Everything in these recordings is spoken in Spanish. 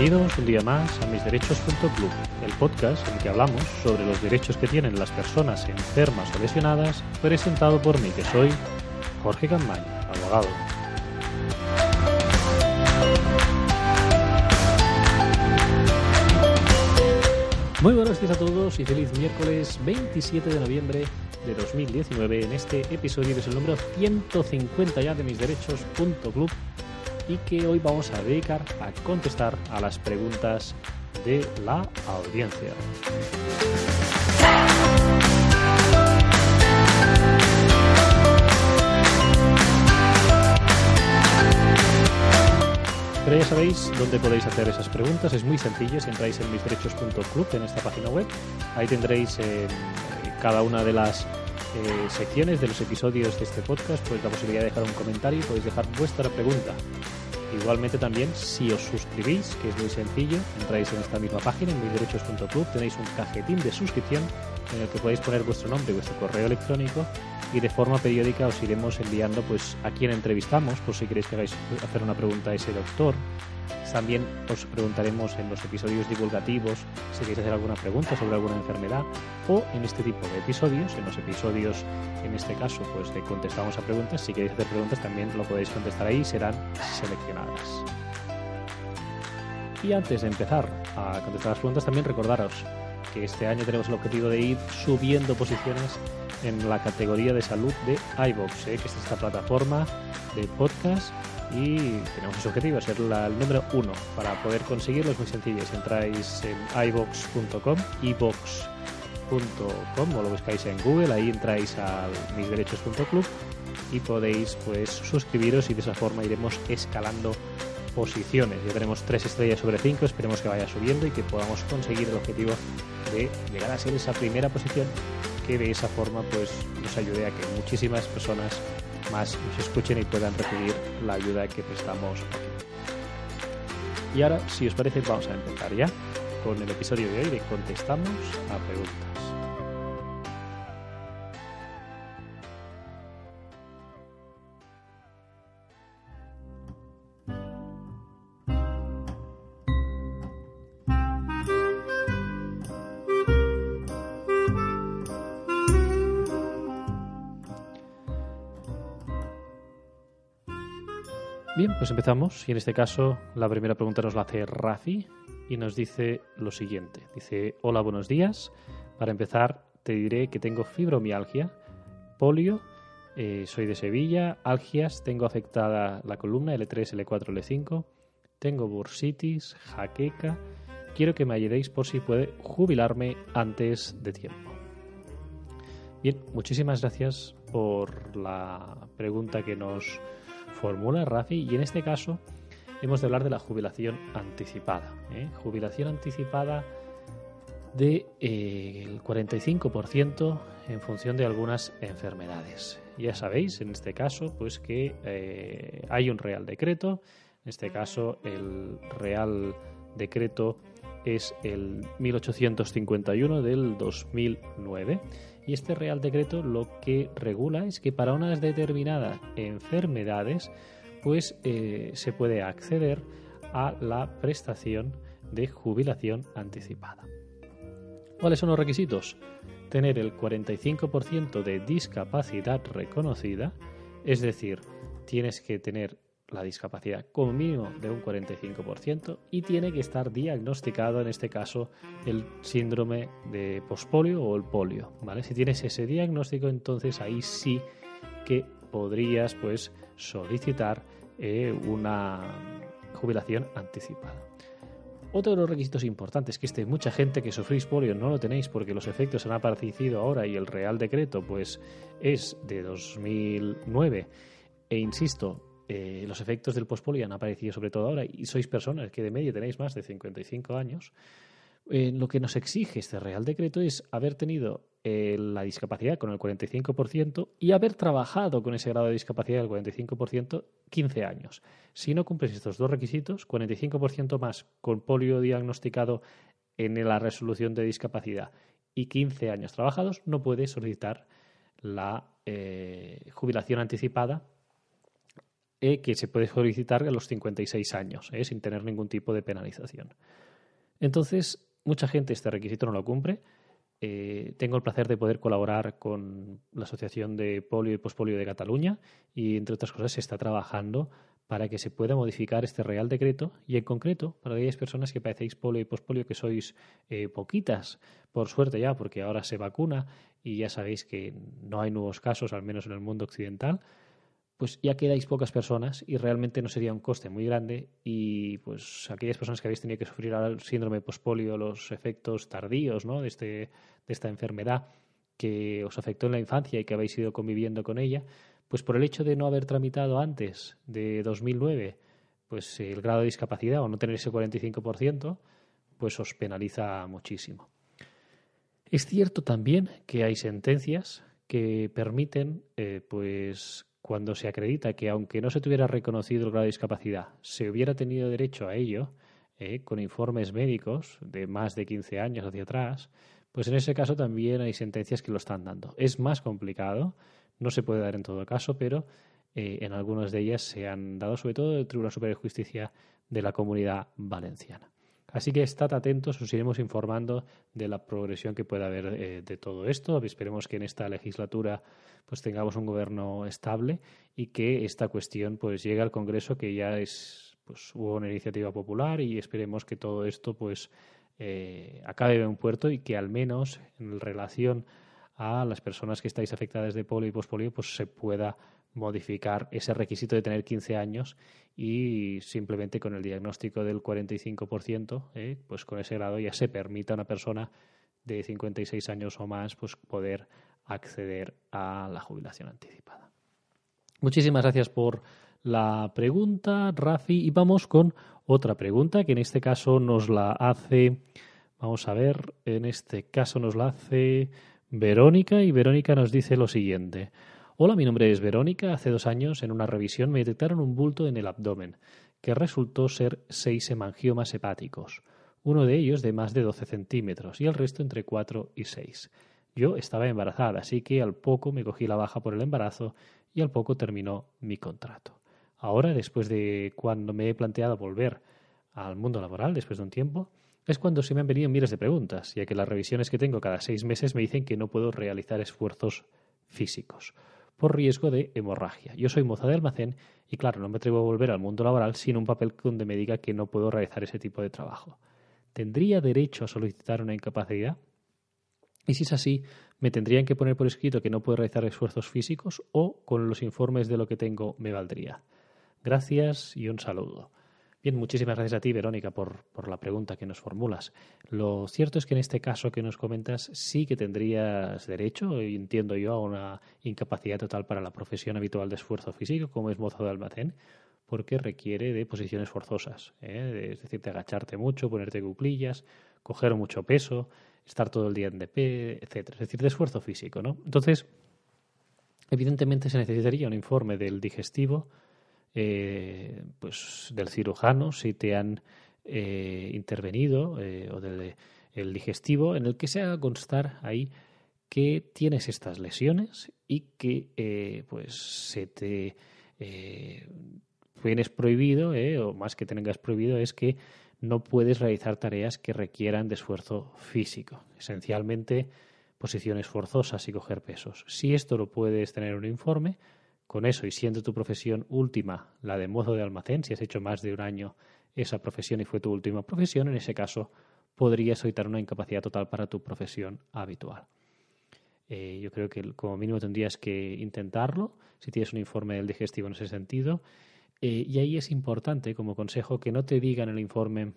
Bienvenidos un día más a misderechos.club, el podcast en el que hablamos sobre los derechos que tienen las personas enfermas o lesionadas, presentado por mí, que soy Jorge Campay, abogado. Muy buenos días a todos y feliz miércoles 27 de noviembre de 2019 en este episodio es el número 150 ya de misderechos.club y que hoy vamos a dedicar a contestar a las preguntas de la audiencia. Pero ya sabéis dónde podéis hacer esas preguntas. Es muy sencillo si entráis en misderechos.club en esta página web. Ahí tendréis eh, cada una de las eh, secciones de los episodios de este podcast pues la posibilidad de dejar un comentario y podéis dejar vuestra pregunta. Igualmente también, si os suscribís, que es muy sencillo, entráis en esta misma página, en misderechos.club, tenéis un cajetín de suscripción en el que podéis poner vuestro nombre y vuestro correo electrónico y de forma periódica os iremos enviando pues a quién entrevistamos, por si queréis que hagáis hacer una pregunta a ese doctor, también os preguntaremos en los episodios divulgativos si queréis hacer alguna pregunta sobre alguna enfermedad o en este tipo de episodios, en los episodios, en este caso, pues de contestamos a preguntas. Si queréis hacer preguntas también lo podéis contestar ahí y serán seleccionadas. Y antes de empezar a contestar las preguntas, también recordaros que este año tenemos el objetivo de ir subiendo posiciones en la categoría de salud de iVox, ¿eh? que es esta plataforma de podcast y tenemos ese objetivo, ser la, el número uno. Para poder conseguirlo es muy sencillo, entráis en ibox.com, ibox.com o lo buscáis en Google, ahí entráis a misderechos.club y podéis pues suscribiros y de esa forma iremos escalando posiciones. Ya tenemos tres estrellas sobre cinco, esperemos que vaya subiendo y que podamos conseguir el objetivo de llegar a ser esa primera posición que de esa forma pues nos ayude a que muchísimas personas más nos escuchen y puedan recibir la ayuda que prestamos aquí. Y ahora, si os parece, vamos a empezar ya con el episodio de hoy de Contestamos a Preguntas. Bien, pues empezamos y en este caso la primera pregunta nos la hace Rafi y nos dice lo siguiente. Dice, hola, buenos días. Para empezar te diré que tengo fibromialgia, polio, eh, soy de Sevilla, algias, tengo afectada la columna L3, L4, L5, tengo bursitis, jaqueca. Quiero que me ayudéis por si puede jubilarme antes de tiempo. Bien, muchísimas gracias por la pregunta que nos formula Rafi y en este caso hemos de hablar de la jubilación anticipada. ¿eh? Jubilación anticipada del de, eh, 45% en función de algunas enfermedades. Ya sabéis, en este caso, pues que eh, hay un real decreto. En este caso, el real decreto es el 1851 del 2009 y este Real Decreto lo que regula es que para unas determinadas enfermedades pues eh, se puede acceder a la prestación de jubilación anticipada. ¿Cuáles son los requisitos? Tener el 45% de discapacidad reconocida, es decir, tienes que tener la discapacidad como mínimo de un 45% y tiene que estar diagnosticado en este caso el síndrome de pospolio o el polio, ¿vale? Si tienes ese diagnóstico, entonces ahí sí que podrías pues solicitar eh, una jubilación anticipada. Otro de los requisitos importantes que este mucha gente que sufrís polio no lo tenéis porque los efectos han aparecido ahora y el Real Decreto pues es de 2009 e insisto eh, los efectos del pospolio han aparecido sobre todo ahora y sois personas que de media tenéis más de 55 años, eh, lo que nos exige este Real Decreto es haber tenido eh, la discapacidad con el 45% y haber trabajado con ese grado de discapacidad del 45% 15 años. Si no cumples estos dos requisitos, 45% más con polio diagnosticado en la resolución de discapacidad y 15 años trabajados, no puedes solicitar la jubilación anticipada eh, que se puede solicitar a los 56 años, eh, sin tener ningún tipo de penalización. Entonces, mucha gente este requisito no lo cumple. Eh, tengo el placer de poder colaborar con la Asociación de Polio y Pospolio de Cataluña y, entre otras cosas, se está trabajando para que se pueda modificar este Real Decreto y, en concreto, para aquellas personas que padecéis polio y pospolio, que sois poquitas, por suerte ya, porque ahora se vacuna y ya sabéis que no hay nuevos casos, al menos en el mundo occidental, pues ya quedáis pocas personas y realmente no sería un coste muy grande y pues aquellas personas que habéis tenido que sufrir el síndrome pospolio, los efectos tardíos ¿no? de, este, de esta enfermedad que os afectó en la infancia y que habéis ido conviviendo con ella, pues por el hecho de no haber tramitado antes de 2009 pues el grado de discapacidad o no tener ese 45%, pues os penaliza muchísimo. Es cierto también que hay sentencias que permiten eh, pues cuando se acredita que aunque no se tuviera reconocido el grado de discapacidad, se hubiera tenido derecho a ello, eh, con informes médicos de más de 15 años hacia atrás, pues en ese caso también hay sentencias que lo están dando. Es más complicado, no se puede dar en todo caso, pero eh, en algunas de ellas se han dado, sobre todo del Tribunal Superior de Justicia de la Comunidad Valenciana. Así que estad atentos, os iremos informando de la progresión que pueda haber eh, de todo esto. Esperemos que en esta legislatura pues tengamos un gobierno estable y que esta cuestión pues llegue al Congreso que ya es pues hubo una iniciativa popular y esperemos que todo esto pues eh, acabe en un puerto y que al menos en relación a las personas que estáis afectadas de polio y pospolio pues se pueda modificar ese requisito de tener 15 años y simplemente con el diagnóstico del 45%, eh, pues con ese grado ya se permite a una persona de 56 años o más pues poder acceder a la jubilación anticipada. Muchísimas gracias por la pregunta, Rafi, y vamos con otra pregunta que en este caso nos la hace, vamos a ver, en este caso nos la hace Verónica y Verónica nos dice lo siguiente. Hola, mi nombre es Verónica. Hace dos años, en una revisión, me detectaron un bulto en el abdomen, que resultó ser seis hemangiomas hepáticos, uno de ellos de más de 12 centímetros y el resto entre 4 y 6. Yo estaba embarazada, así que al poco me cogí la baja por el embarazo y al poco terminó mi contrato. Ahora, después de cuando me he planteado volver al mundo laboral, después de un tiempo, es cuando se me han venido miles de preguntas, ya que las revisiones que tengo cada seis meses me dicen que no puedo realizar esfuerzos físicos por riesgo de hemorragia. Yo soy moza de almacén y claro, no me atrevo a volver al mundo laboral sin un papel donde me diga que no puedo realizar ese tipo de trabajo. ¿Tendría derecho a solicitar una incapacidad? Y si es así, ¿me tendrían que poner por escrito que no puedo realizar esfuerzos físicos o con los informes de lo que tengo me valdría? Gracias y un saludo. Bien, muchísimas gracias a ti, Verónica, por, por, la pregunta que nos formulas. Lo cierto es que en este caso que nos comentas sí que tendrías derecho, entiendo yo, a una incapacidad total para la profesión habitual de esfuerzo físico, como es mozo de almacén, porque requiere de posiciones forzosas, ¿eh? es decir, de agacharte mucho, ponerte cuclillas, coger mucho peso, estar todo el día en DP, etcétera, es decir, de esfuerzo físico, ¿no? Entonces, evidentemente se necesitaría un informe del digestivo eh, pues del cirujano si te han eh, intervenido eh, o del el digestivo en el que se haga constar ahí que tienes estas lesiones y que pues se te tienes prohibido o más que tengas prohibido es que no puedes realizar tareas que requieran de esfuerzo físico. Esencialmente posiciones forzosas y coger pesos. Si esto lo puedes tener en un informe con eso, y siendo tu profesión última la de mozo de almacén, si has hecho más de un año esa profesión y fue tu última profesión, en ese caso podrías solicitar una incapacidad total para tu profesión habitual. Eh, yo creo que como mínimo tendrías que intentarlo, si tienes un informe del digestivo en ese sentido. Eh, y ahí es importante, como consejo, que no te digan en el informe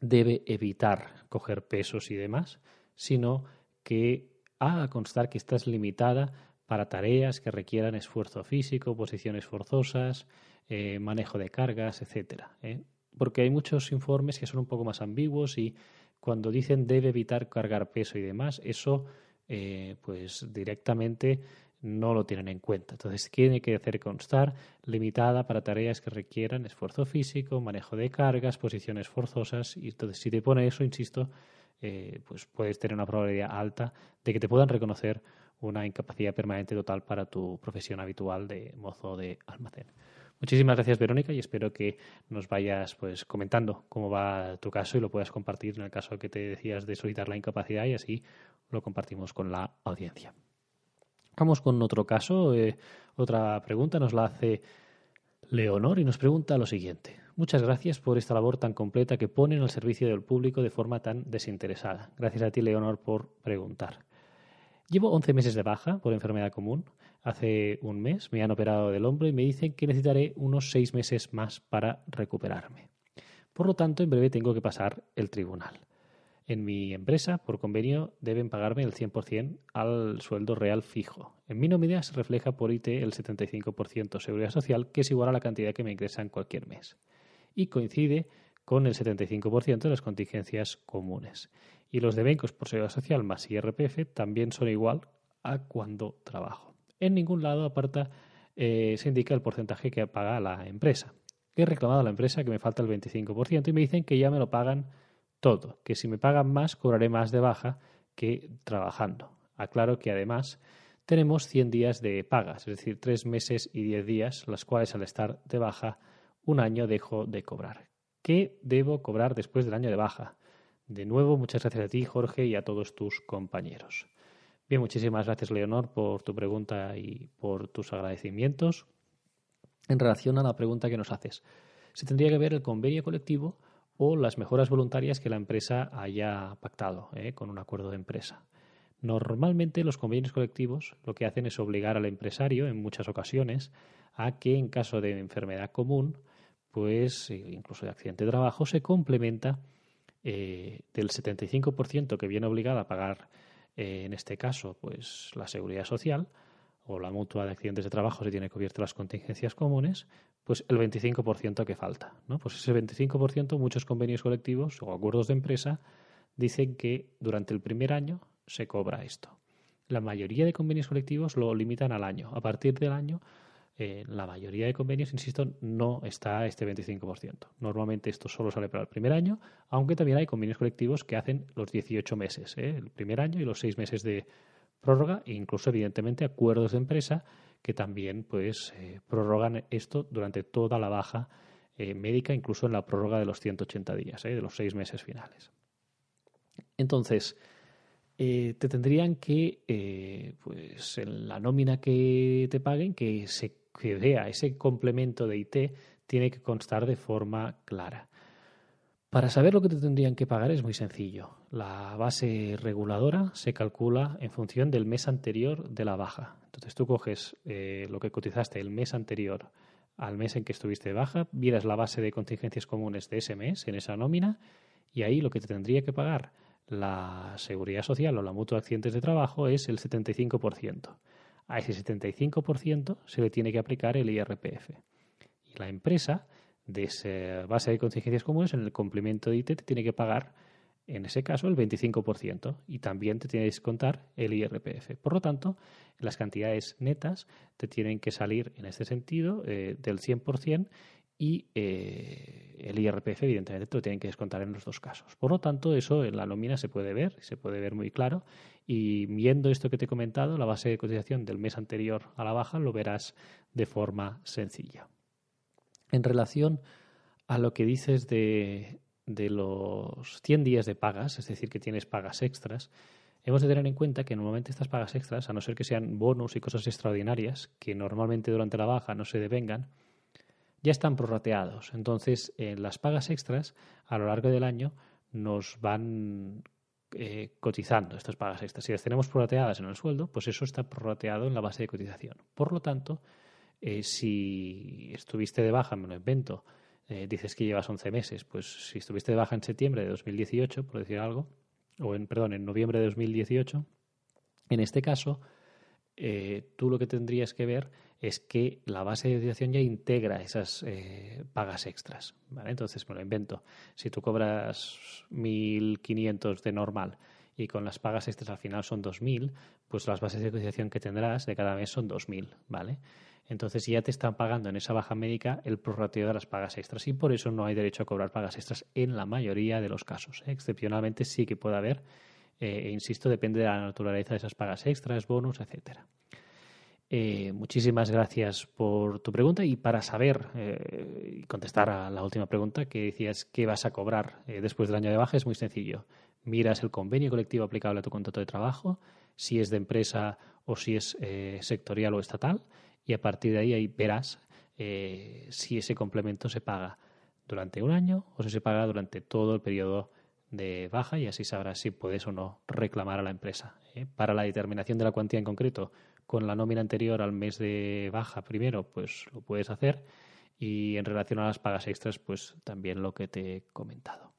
debe evitar coger pesos y demás, sino que haga constar que estás limitada para tareas que requieran esfuerzo físico, posiciones forzosas, eh, manejo de cargas, etcétera. ¿eh? Porque hay muchos informes que son un poco más ambiguos y cuando dicen debe evitar cargar peso y demás, eso eh, pues directamente no lo tienen en cuenta. Entonces tiene que hacer constar limitada para tareas que requieran esfuerzo físico, manejo de cargas, posiciones forzosas. Y entonces si te pone eso, insisto, pues puedes tener una probabilidad alta de que te puedan reconocer una incapacidad permanente total para tu profesión habitual de mozo de almacén. Muchísimas gracias, Verónica, y espero que nos vayas pues comentando cómo va tu caso y lo puedas compartir en el caso que te decías de solicitar la incapacidad y así lo compartimos con la audiencia. Vamos con otro caso. Eh, otra pregunta nos la hace Leonor y nos pregunta lo siguiente. Muchas gracias por esta labor tan completa que ponen al servicio del público de forma tan desinteresada. Gracias a ti, Leonor, por preguntar. Llevo 11 meses de baja por enfermedad común. Hace un mes me han operado del hombro y me dicen que necesitaré unos seis meses más para recuperarme. Por lo tanto, en breve tengo que pasar el tribunal. En mi empresa, por convenio, deben pagarme el 100% al sueldo real fijo. En mi nómina se refleja por IT el 75% seguridad social, que es igual a la cantidad que me ingresan cualquier mes. Y coincide con el 75% de las contingencias comunes. Y los de Bencos por seguridad social más IRPF también son igual a cuando trabajo. En ningún lado aparta eh, se indica el porcentaje que paga la empresa. He reclamado a la empresa que me falta el 25% y me dicen que ya me lo pagan todo, que si me pagan más cobraré más de baja que trabajando. Aclaro que además tenemos 100 días de pagas, es decir, 3 meses y 10 días, las cuales al estar de baja un año dejo de cobrar. ¿Qué debo cobrar después del año de baja? De nuevo, muchas gracias a ti, Jorge, y a todos tus compañeros. Bien, muchísimas gracias, Leonor, por tu pregunta y por tus agradecimientos. En relación a la pregunta que nos haces, se tendría que ver el convenio colectivo o las mejoras voluntarias que la empresa haya pactado ¿eh? con un acuerdo de empresa. Normalmente los convenios colectivos lo que hacen es obligar al empresario, en muchas ocasiones, a que en caso de enfermedad común, pues e incluso de accidente de trabajo, se complementa eh, del 75% que viene obligado a pagar, eh, en este caso, pues la seguridad social, o la mutua de accidentes de trabajo si tiene cubiertas las contingencias comunes, pues el 25% que falta. ¿no? Pues ese 25%, muchos convenios colectivos o acuerdos de empresa dicen que durante el primer año se cobra esto. La mayoría de convenios colectivos lo limitan al año. A partir del año, eh, la mayoría de convenios, insisto, no está este 25%. Normalmente esto solo sale para el primer año, aunque también hay convenios colectivos que hacen los 18 meses, ¿eh? el primer año y los 6 meses de prórroga e incluso evidentemente acuerdos de empresa que también pues eh, prorrogan esto durante toda la baja médica, incluso en la prórroga de los 180 días, de los seis meses finales. Entonces, te tendrían que, pues en la nómina que te paguen, que se ese complemento de IT, tiene que constar de forma clara. Para saber lo que te tendrían que pagar es muy sencillo. La base reguladora se calcula en función del mes anterior de la baja. Entonces tú coges eh, lo que cotizaste el mes anterior al mes en que estuviste de baja, vieras la base de contingencias comunes de ese mes en esa nómina y ahí lo que te tendría que pagar la seguridad social o la mutua de accidentes de trabajo es el 75%. A ese 75% se le tiene que aplicar el IRPF. Y la empresa de esa base de contingencias comunes, en el complemento de IT, te tiene que pagar, en ese caso, el 25% y también te tiene que descontar el IRPF. Por lo tanto, las cantidades netas te tienen que salir, en este sentido, eh, del 100% y eh, el IRPF, evidentemente, te lo tienen que descontar en los dos casos. Por lo tanto, eso en la nómina se puede ver, se puede ver muy claro. Y viendo esto que te he comentado, la base de cotización del mes anterior a la baja, lo verás de forma sencilla. En relación a lo que dices de, los 100 días de pagas, es decir, que tienes pagas extras, hemos de tener en cuenta que normalmente estas pagas extras, a no ser que sean bonus y cosas extraordinarias, que normalmente durante la baja no se devengan, ya están prorrateados. Entonces, en las pagas extras, a lo largo del año, nos van eh, cotizando estas pagas extras. Si las tenemos prorrateadas en el sueldo, pues eso está prorrateado en la base de cotización. Por lo tanto, eh, si estuviste de baja, me lo invento, eh, dices que llevas 11 meses, pues si estuviste de baja en septiembre de 2018, por decir algo, o en, perdón, en noviembre de 2018, en este caso, eh, tú lo que tendrías que ver es que la base de cotización ya integra esas pagas extras. ¿vale? Entonces, me lo invento. Si tú cobras 1.500 de normal y con las pagas extras al final son 2.000, pues las bases de cotización que tendrás de cada mes son 2.000. ¿vale? Entonces ya te están pagando en esa baja médica el prorrateo de las pagas extras y por eso no hay derecho a cobrar pagas extras en la mayoría de los casos. ¿eh? Excepcionalmente sí que puede haber, eh, e insisto, depende de la naturaleza de esas pagas extras, bonus, etcétera. Eh, muchísimas gracias por tu pregunta y para saber y contestar a la última pregunta que decías qué vas a cobrar después del año de baja es muy sencillo. Miras el convenio colectivo aplicable a tu contrato de trabajo, si es de empresa o si es sectorial o estatal y a partir de ahí, ahí verás si ese complemento se paga durante un año o si se paga durante todo el periodo de baja y así sabrás si puedes o no reclamar a la empresa. ¿eh? Para la determinación de la cuantía en concreto, con la nómina anterior al mes de baja primero, pues lo puedes hacer y en relación a las pagas extras, pues también lo que te he comentado.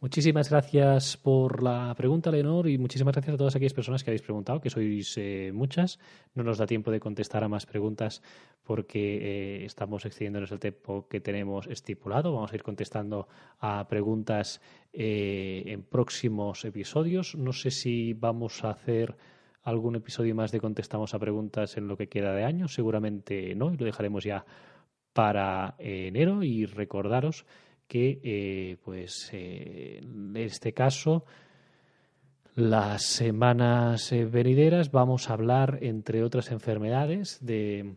Muchísimas gracias por la pregunta, Leonor, y muchísimas gracias a todas aquellas personas que habéis preguntado, que sois eh, muchas. No nos da tiempo de contestar a más preguntas porque eh, estamos excediéndonos el tiempo que tenemos estipulado. Vamos a ir contestando a preguntas eh, en próximos episodios. No sé si vamos a hacer algún episodio más de contestamos a preguntas en lo que queda de año. Seguramente no, y lo dejaremos ya para enero. Y recordaros que, eh, pues, eh, en este caso, las semanas eh, venideras vamos a hablar, entre otras enfermedades, de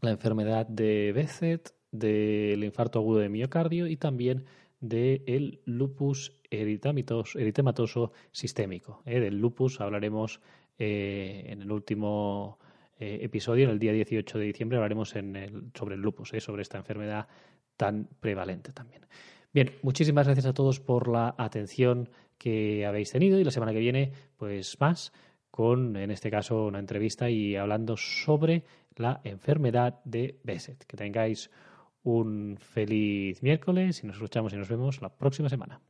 la enfermedad de Becet, del infarto agudo de miocardio y también del lupus eritematoso sistémico. Del lupus hablaremos en el último episodio, en el día 18 de diciembre, hablaremos sobre el lupus, sobre esta enfermedad tan prevalente también. Bien, muchísimas gracias a todos por la atención que habéis tenido y la semana que viene, pues más con, en este caso, una entrevista y hablando sobre la enfermedad de Besset. Que tengáis un feliz miércoles y nos escuchamos y nos vemos la próxima semana.